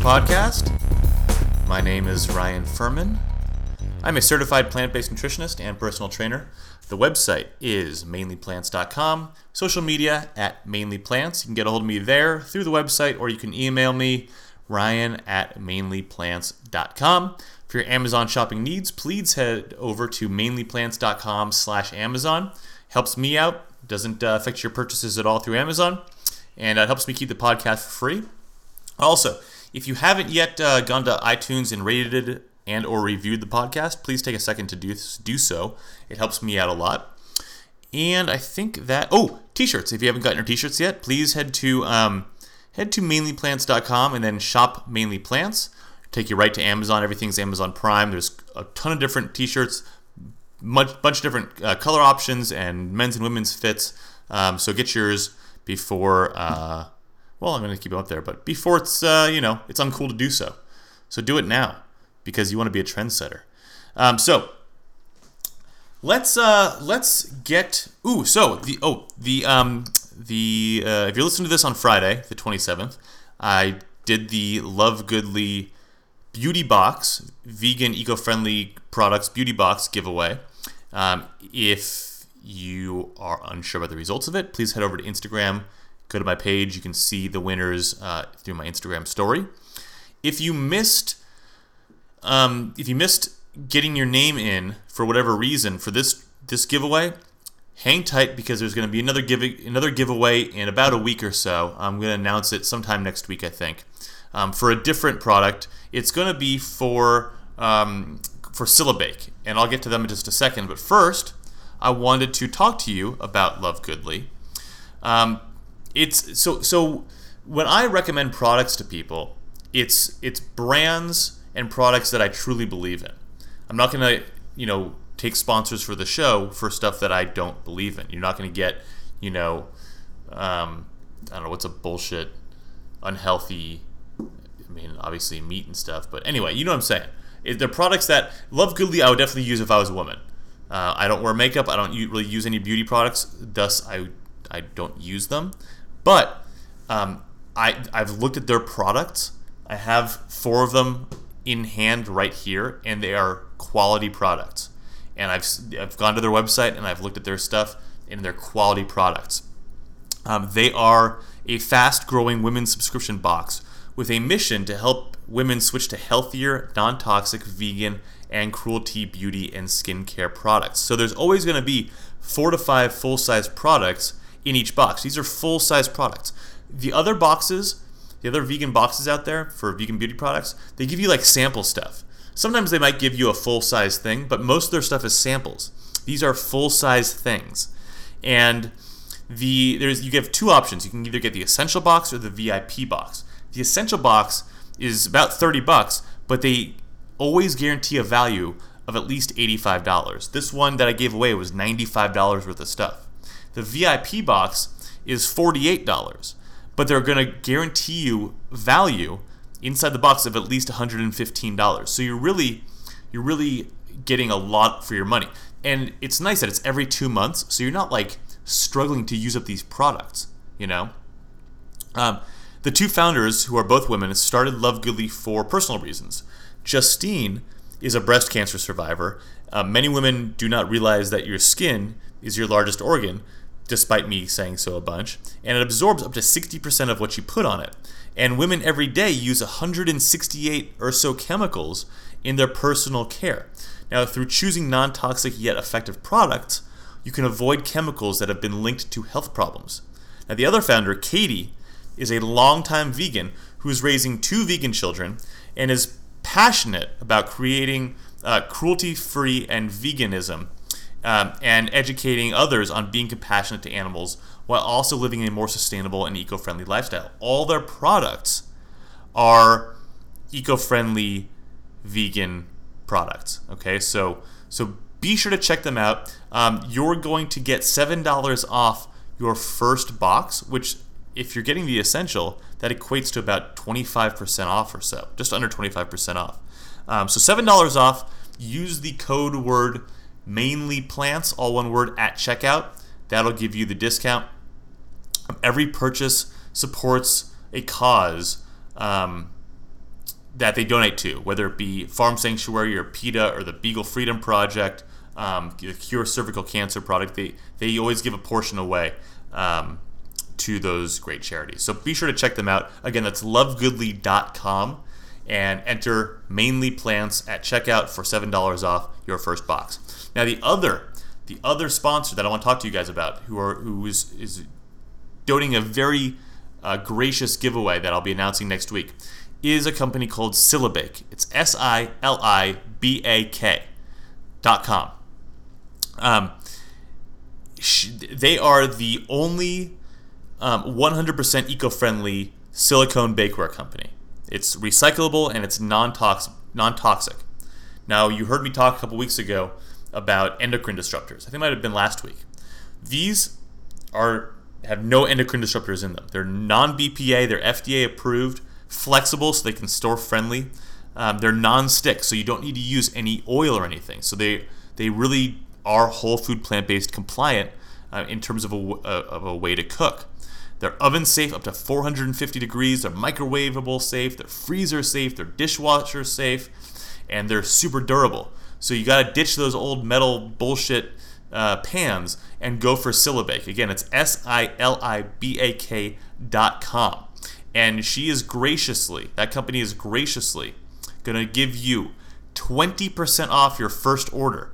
Podcast. My name is Ryan Furman. I'm a certified plant based nutritionist and personal trainer. The website is mainlyplants.com. Social media at mainlyplants. You can get a hold of me there through the website, or you can email me, ryan at mainlyplants.com. For your Amazon shopping needs, please head over to mainlyplants.com slash Amazon. Helps me out, doesn't uh, affect your purchases at all through Amazon, and it helps me keep the podcast free. Also, if you haven't yet uh, gone to iTunes and rated and or reviewed the podcast, please take a second to do do so. It helps me out a lot. And I think that oh, t-shirts. If you haven't gotten your t-shirts yet, please head to um, head to mainlyplants.com and then shop mainly plants. Take you right to Amazon. Everything's Amazon Prime. There's a ton of different t-shirts, much bunch of different uh, color options and men's and women's fits. Um, so get yours before. Uh, well, I'm going to keep it up there, but before it's uh, you know it's uncool to do so. So do it now because you want to be a trendsetter. Um, so let's uh, let's get ooh so the oh the um, the uh, if you're listening to this on Friday the 27th, I did the Love Goodly beauty box vegan eco-friendly products beauty box giveaway. Um, if you are unsure about the results of it, please head over to Instagram go to my page. You can see the winners uh, through my Instagram story. If you missed, um, if you missed getting your name in for whatever reason for this this giveaway, hang tight because there's going to be another give another giveaway in about a week or so. I'm going to announce it sometime next week, I think, um, for a different product. It's going to be for um, for Silibake, and I'll get to them in just a second. But first, I wanted to talk to you about Love Goodly. Um, it's so so when I recommend products to people, it's it's brands and products that I truly believe in. I'm not gonna you know take sponsors for the show for stuff that I don't believe in. You're not gonna get you know um, I don't know what's a bullshit unhealthy. I mean, obviously meat and stuff, but anyway, you know what I'm saying. It, they're products that Love Goodly I would definitely use if I was a woman. Uh, I don't wear makeup. I don't really use any beauty products. Thus, I I don't use them. But um, I I've looked at their products. I have four of them in hand right here, and they are quality products. And I've I've gone to their website and I've looked at their stuff, and they're quality products. Um, they are a fast-growing women's subscription box with a mission to help women switch to healthier, non-toxic, vegan, and cruelty beauty and skincare products. So there's always going to be four to five full-size products in each box. These are full size products. The other boxes, the other vegan boxes out there for vegan beauty products, they give you like sample stuff. Sometimes they might give you a full size thing, but most of their stuff is samples. These are full size things. And the there's you have two options. You can either get the essential box or the VIP box. The essential box is about 30 bucks, but they always guarantee a value of at least $85. This one that I gave away was $95 worth of stuff. The VIP box is $48, but they're going to guarantee you value inside the box of at least $115. So you're really you're really getting a lot for your money. And it's nice that it's every 2 months, so you're not like struggling to use up these products, you know? Um, the two founders, who are both women, started Love Goodly for personal reasons. Justine is a breast cancer survivor. Uh, many women do not realize that your skin is your largest organ, despite me saying so a bunch, and it absorbs up to 60% of what you put on it. And women every day use 168 or so chemicals in their personal care. Now, through choosing non toxic yet effective products, you can avoid chemicals that have been linked to health problems. Now, the other founder, Katie, is a longtime vegan who is raising two vegan children and is passionate about creating uh, cruelty free and veganism um, and educating others on being compassionate to animals while also living a more sustainable and eco friendly lifestyle. All their products are eco friendly vegan products. Okay, so so be sure to check them out. Um, you're going to get seven dollars off your first box, which if you're getting the essential, that equates to about 25% off or so, just under 25% off. Um, so $7 off. Use the code word mainly plants, all one word, at checkout. That'll give you the discount. Every purchase supports a cause um, that they donate to, whether it be Farm Sanctuary or PETA or the Beagle Freedom Project, um, the Cure Cervical Cancer Project. They they always give a portion away. Um, to those great charities. So be sure to check them out. Again, that's lovegoodly.com and enter mainly plants at checkout for $7 off your first box. Now the other the other sponsor that I want to talk to you guys about who are who is is donating a very uh, gracious giveaway that I'll be announcing next week is a company called Silibake. It's S I L I B A K dot com. Um, they are the only um, 100% eco-friendly silicone bakeware company. It's recyclable and it's non-toxic. Non-toxic. Now, you heard me talk a couple weeks ago about endocrine disruptors. I think it might have been last week. These are have no endocrine disruptors in them. They're non-BPA. They're FDA approved, flexible, so they can store friendly. Um, they're non-stick, so you don't need to use any oil or anything. So they they really are whole food plant-based compliant uh, in terms of a, uh, of a way to cook. They're oven safe up to 450 degrees. They're microwavable safe. They're freezer safe. They're dishwasher safe. And they're super durable. So you got to ditch those old metal bullshit uh, pans and go for Silibake. Again, it's S I L I B A K dot com. And she is graciously, that company is graciously going to give you 20% off your first order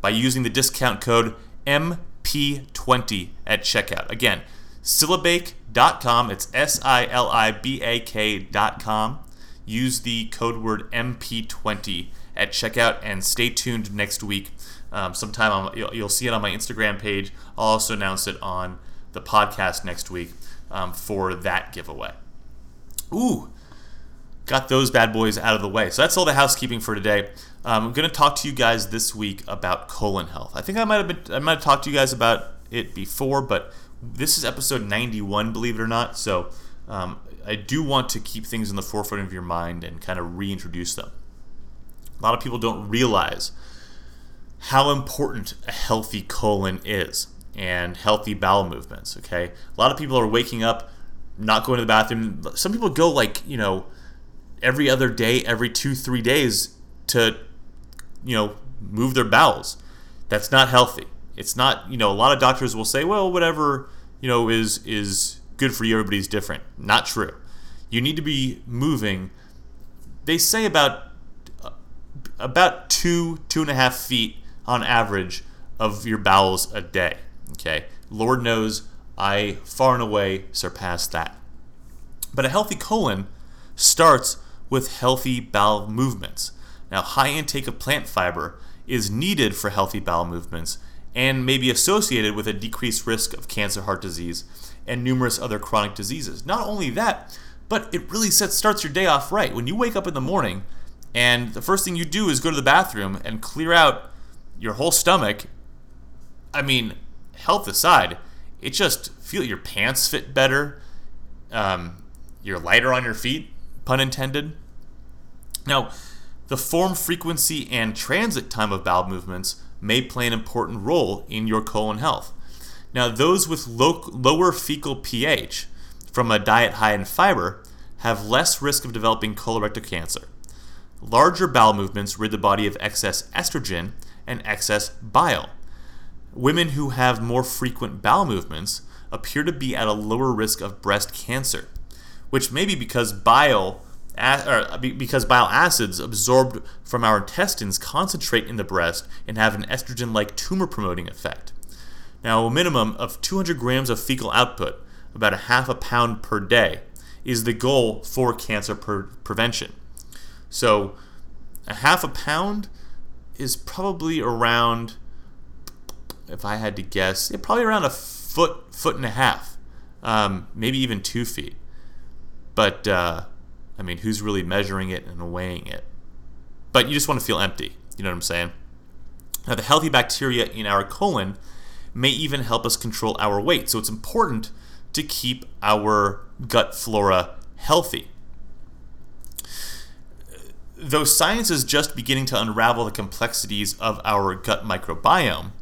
by using the discount code MP20 at checkout. Again, silibake.com. It's S I L I B A K.com. Use the code word MP20 at checkout and stay tuned next week. Um, sometime on, you'll, you'll, see it on my Instagram page. I'll also announce it on the podcast next week um, for that giveaway. Ooh, got those bad boys out of the way. So that's all the housekeeping for today. Um, I'm going to talk to you guys this week about colon health. I think I might have been, I might have talked to you guys about it before, but this is episode 91, believe it or not. So um, I do want to keep things in the forefront of your mind and kind of reintroduce them. A lot of people don't realize how important a healthy colon is and healthy bowel movements. Okay, a lot of people are waking up, not going to the bathroom. Some people go like you know every other day, every two three days to you know move their bowels. That's not healthy it's not you know a lot of doctors will say well whatever you know is is good for you everybody's different. Not true. You need to be moving. They say about uh, about two two and a half feet on average of your bowels a day okay? Lord knows i far and away surpass that. But a healthy colon starts with healthy bowel movements. Now high intake of plant fiber is needed for healthy bowel movements and may be associated with a decreased risk of cancer, heart disease, and numerous other chronic diseases. Not only that, but it really sets, starts your day off right. When you wake up in the morning and the first thing you do is go to the bathroom and clear out your whole stomach, I mean, health aside, it just feel your pants fit better, um, you're lighter on your feet, pun intended. Now, the form, frequency, and transit time of bowel movements may play an important role in your colon health. Now, those with low, lower fecal pH from a diet high in fiber have less risk of developing colorectal cancer. Larger bowel movements rid the body of excess estrogen and excess bile. Women who have more frequent bowel movements appear to be at a lower risk of breast cancer, which may be because bile or because bile acids absorbed from our intestines concentrate in the breast and have an estrogen like tumor promoting effect. Now, a minimum of 200 grams of fecal output, about a half a pound per day, is the goal for cancer per- prevention. So, a half a pound is probably around, if I had to guess, yeah, probably around a foot, foot and a half, um, maybe even two feet. But uh, I mean, who's really measuring it and weighing it? But you just want to feel empty. You know what I'm saying? Now, the healthy bacteria in our colon may even help us control our weight. So it's important to keep our gut flora healthy. Though science is just beginning to unravel the complexities of our gut microbiome,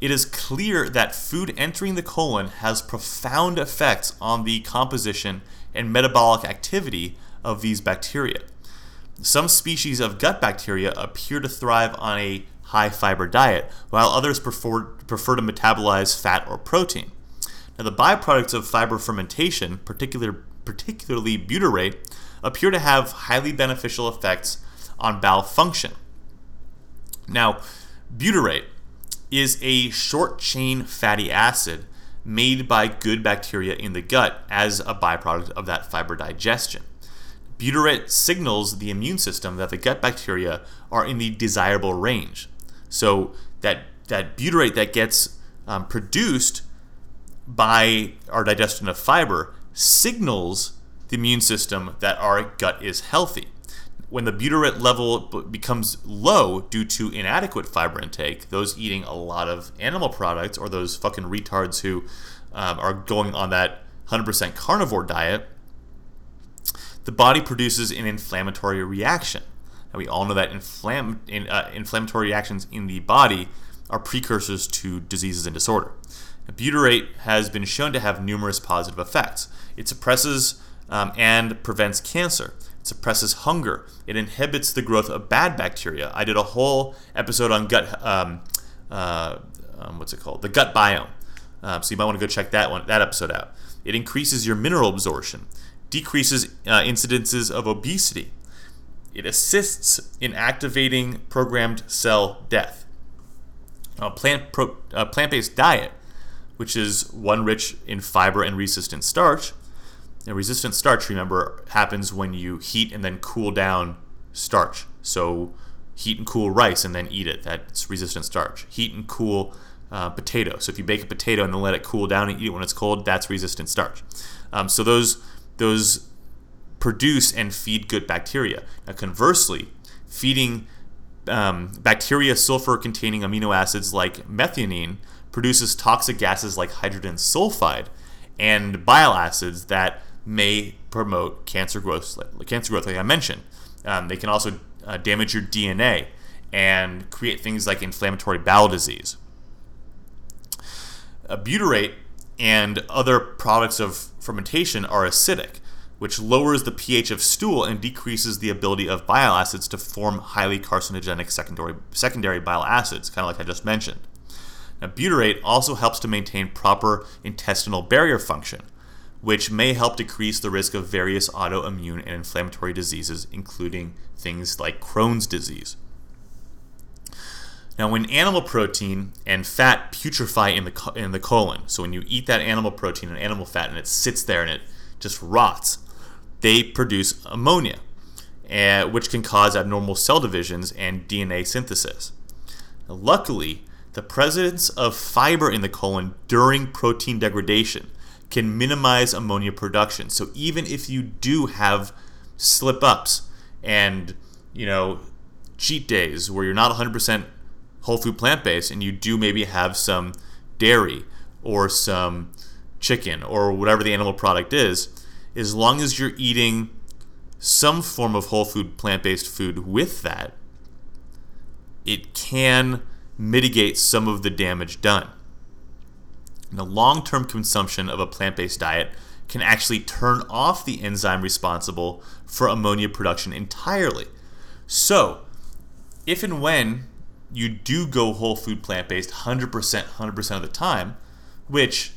it is clear that food entering the colon has profound effects on the composition and metabolic activity of these bacteria. some species of gut bacteria appear to thrive on a high fiber diet, while others prefer, prefer to metabolize fat or protein. Now, the byproducts of fiber fermentation, particular, particularly butyrate, appear to have highly beneficial effects on bowel function. Now, butyrate is a short chain fatty acid made by good bacteria in the gut as a byproduct of that fiber digestion. Butyrate signals the immune system that the gut bacteria are in the desirable range. So that that butyrate that gets um, produced by our digestion of fiber signals the immune system that our gut is healthy. When the butyrate level becomes low due to inadequate fiber intake, those eating a lot of animal products or those fucking retards who um, are going on that 100% carnivore diet, the body produces an inflammatory reaction. And we all know that inflam- in, uh, inflammatory reactions in the body are precursors to diseases and disorder. Butyrate has been shown to have numerous positive effects. It suppresses um, and prevents cancer. It suppresses hunger. It inhibits the growth of bad bacteria. I did a whole episode on gut. Um, uh, um, what's it called? The gut biome. Um, so you might want to go check that one, that episode out. It increases your mineral absorption, decreases uh, incidences of obesity. It assists in activating programmed cell death. A plant pro, uh, plant-based diet, which is one rich in fiber and resistant starch, and resistant starch, remember, happens when you heat and then cool down starch. So heat and cool rice and then eat it. That's resistant starch. Heat and cool uh, potato. So if you bake a potato and then let it cool down and eat it when it's cold, that's resistant starch. Um, so those those produce and feed good bacteria. Now conversely, feeding um, bacteria sulfur-containing amino acids like methionine produces toxic gases like hydrogen sulfide and bile acids that may promote cancer growth, cancer growth, like I mentioned. Um, they can also uh, damage your DNA and create things like inflammatory bowel disease. A butyrate and other products of fermentation are acidic, which lowers the pH of stool and decreases the ability of bile acids to form highly carcinogenic secondary, secondary bile acids, kind of like I just mentioned. Now, butyrate also helps to maintain proper intestinal barrier function, which may help decrease the risk of various autoimmune and inflammatory diseases, including things like Crohn's disease. Now, when animal protein and fat putrefy in the, in the colon, so when you eat that animal protein and animal fat and it sits there and it just rots, they produce ammonia, uh, which can cause abnormal cell divisions and DNA synthesis. Now, luckily, the presence of fiber in the colon during protein degradation can minimize ammonia production. So even if you do have slip ups and, you know, cheat days where you're not 100% whole food plant based and you do maybe have some dairy or some chicken or whatever the animal product is, as long as you're eating some form of whole food plant based food with that, it can mitigate some of the damage done. And the long term consumption of a plant based diet can actually turn off the enzyme responsible for ammonia production entirely. So, if and when you do go whole food plant based 100%, 100% of the time, which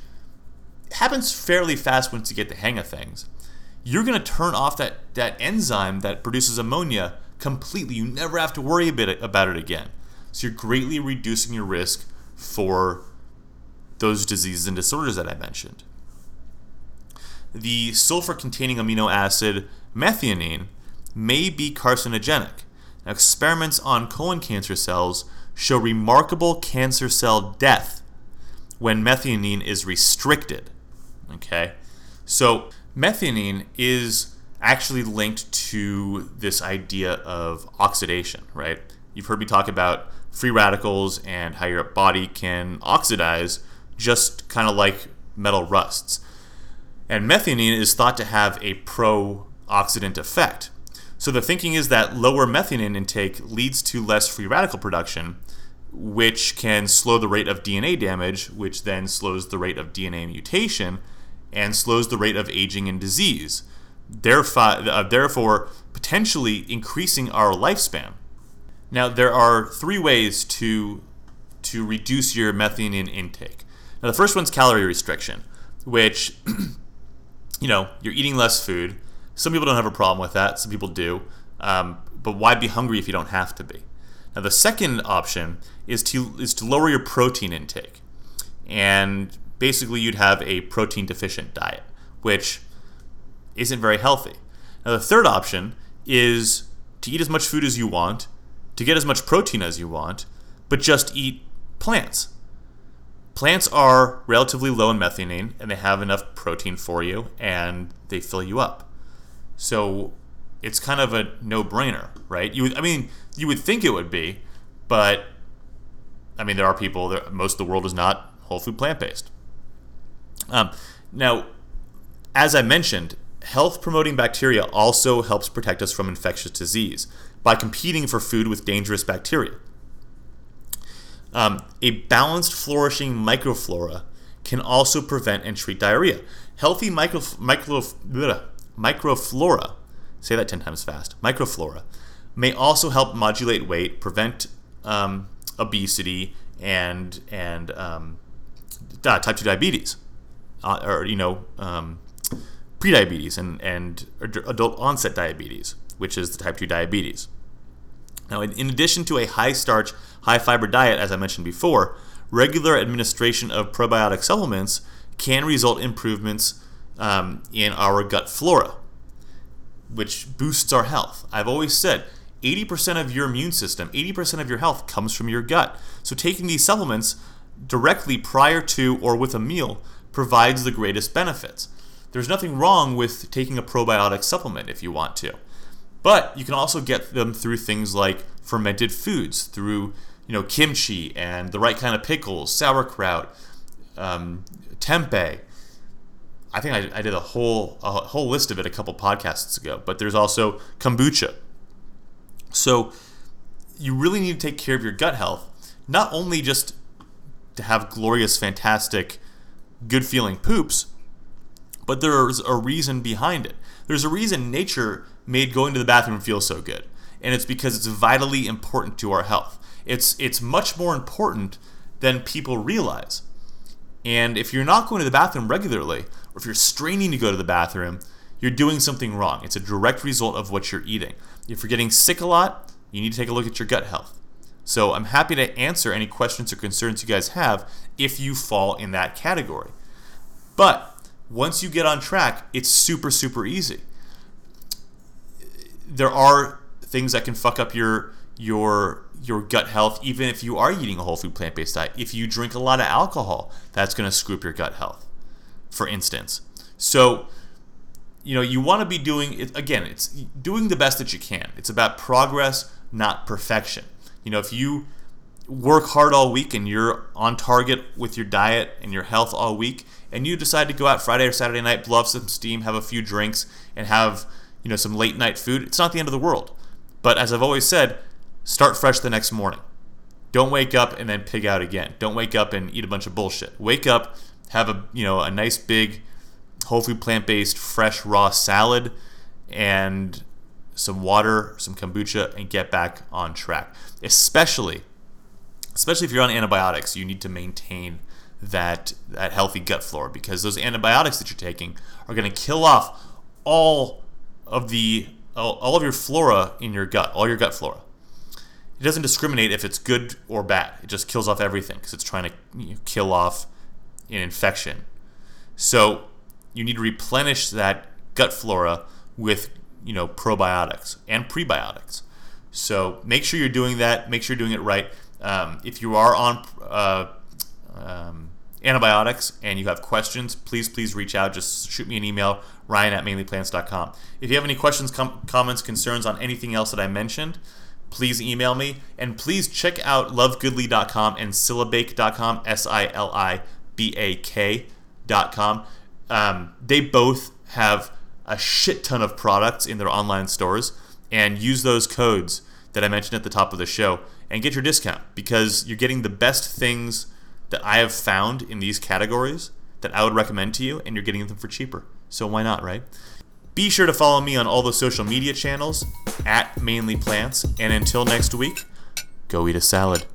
happens fairly fast once you get the hang of things, you're going to turn off that, that enzyme that produces ammonia completely. You never have to worry about it again. So, you're greatly reducing your risk for those diseases and disorders that I mentioned. The sulfur containing amino acid methionine may be carcinogenic. Experiments on colon cancer cells show remarkable cancer cell death when methionine is restricted. Okay? So, methionine is actually linked to this idea of oxidation, right? You've heard me talk about free radicals and how your body can oxidize just kind of like metal rusts. And methionine is thought to have a pro oxidant effect. So the thinking is that lower methionine intake leads to less free radical production, which can slow the rate of DNA damage, which then slows the rate of DNA mutation and slows the rate of aging and disease, therefore, uh, therefore potentially increasing our lifespan. Now, there are three ways to to reduce your methionine intake. Now, the first one's calorie restriction, which you know you're eating less food. Some people don't have a problem with that. Some people do. Um, but why be hungry if you don't have to be? Now, the second option is to is to lower your protein intake, and basically you'd have a protein deficient diet, which isn't very healthy. Now, the third option is to eat as much food as you want, to get as much protein as you want, but just eat plants. Plants are relatively low in methionine and they have enough protein for you and they fill you up. So it's kind of a no-brainer, right? You would, I mean, you would think it would be, but I mean, there are people. That, most of the world is not whole food plant-based. Um, now, as I mentioned, health promoting bacteria also helps protect us from infectious disease by competing for food with dangerous bacteria. Um, a balanced, flourishing microflora can also prevent and treat diarrhea. Healthy micro, micro, bleh, microflora, say that 10 times fast, microflora, may also help modulate weight, prevent um, obesity, and, and um, uh, type 2 diabetes, uh, or, you know, um, prediabetes and, and adult onset diabetes, which is the type 2 diabetes. Now, in addition to a high starch, high fiber diet, as I mentioned before, regular administration of probiotic supplements can result in improvements um, in our gut flora, which boosts our health. I've always said 80% of your immune system, 80% of your health comes from your gut. So, taking these supplements directly prior to or with a meal provides the greatest benefits. There's nothing wrong with taking a probiotic supplement if you want to. But you can also get them through things like fermented foods, through you know kimchi and the right kind of pickles, sauerkraut, um, tempeh. I think I, I did a whole a whole list of it a couple podcasts ago. But there's also kombucha. So you really need to take care of your gut health, not only just to have glorious, fantastic, good feeling poops, but there's a reason behind it. There's a reason nature made going to the bathroom feel so good. And it's because it's vitally important to our health. It's it's much more important than people realize. And if you're not going to the bathroom regularly, or if you're straining to go to the bathroom, you're doing something wrong. It's a direct result of what you're eating. If you're getting sick a lot, you need to take a look at your gut health. So I'm happy to answer any questions or concerns you guys have if you fall in that category. But once you get on track, it's super, super easy there are things that can fuck up your your your gut health even if you are eating a whole food plant-based diet if you drink a lot of alcohol that's going to screw up your gut health for instance. So you know you want to be doing it again it's doing the best that you can. It's about progress not perfection. You know if you work hard all week and you're on target with your diet and your health all week and you decide to go out friday or saturday night blow some steam have a few drinks and have you know, some late night food, it's not the end of the world. But as I've always said, start fresh the next morning. Don't wake up and then pig out again. Don't wake up and eat a bunch of bullshit. Wake up, have a you know a nice big whole food plant based fresh raw salad and some water, some kombucha, and get back on track. Especially, especially if you're on antibiotics, you need to maintain that that healthy gut flora because those antibiotics that you're taking are going to kill off all of the all of your flora in your gut, all your gut flora. It doesn't discriminate if it's good or bad. It just kills off everything because it's trying to you know, kill off an infection. So you need to replenish that gut flora with you know probiotics and prebiotics. So make sure you're doing that. Make sure you're doing it right. Um, if you are on uh, um, antibiotics and you have questions, please, please reach out. Just shoot me an email, ryan at mainlyplants.com. If you have any questions, com- comments, concerns on anything else that I mentioned, please email me. And please check out lovegoodly.com and silibake.com, S I L I B A K.com. Um, they both have a shit ton of products in their online stores and use those codes that I mentioned at the top of the show and get your discount because you're getting the best things that I have found in these categories that I would recommend to you, and you're getting them for cheaper. So why not, right? Be sure to follow me on all the social media channels at Mainly Plants. And until next week, go eat a salad.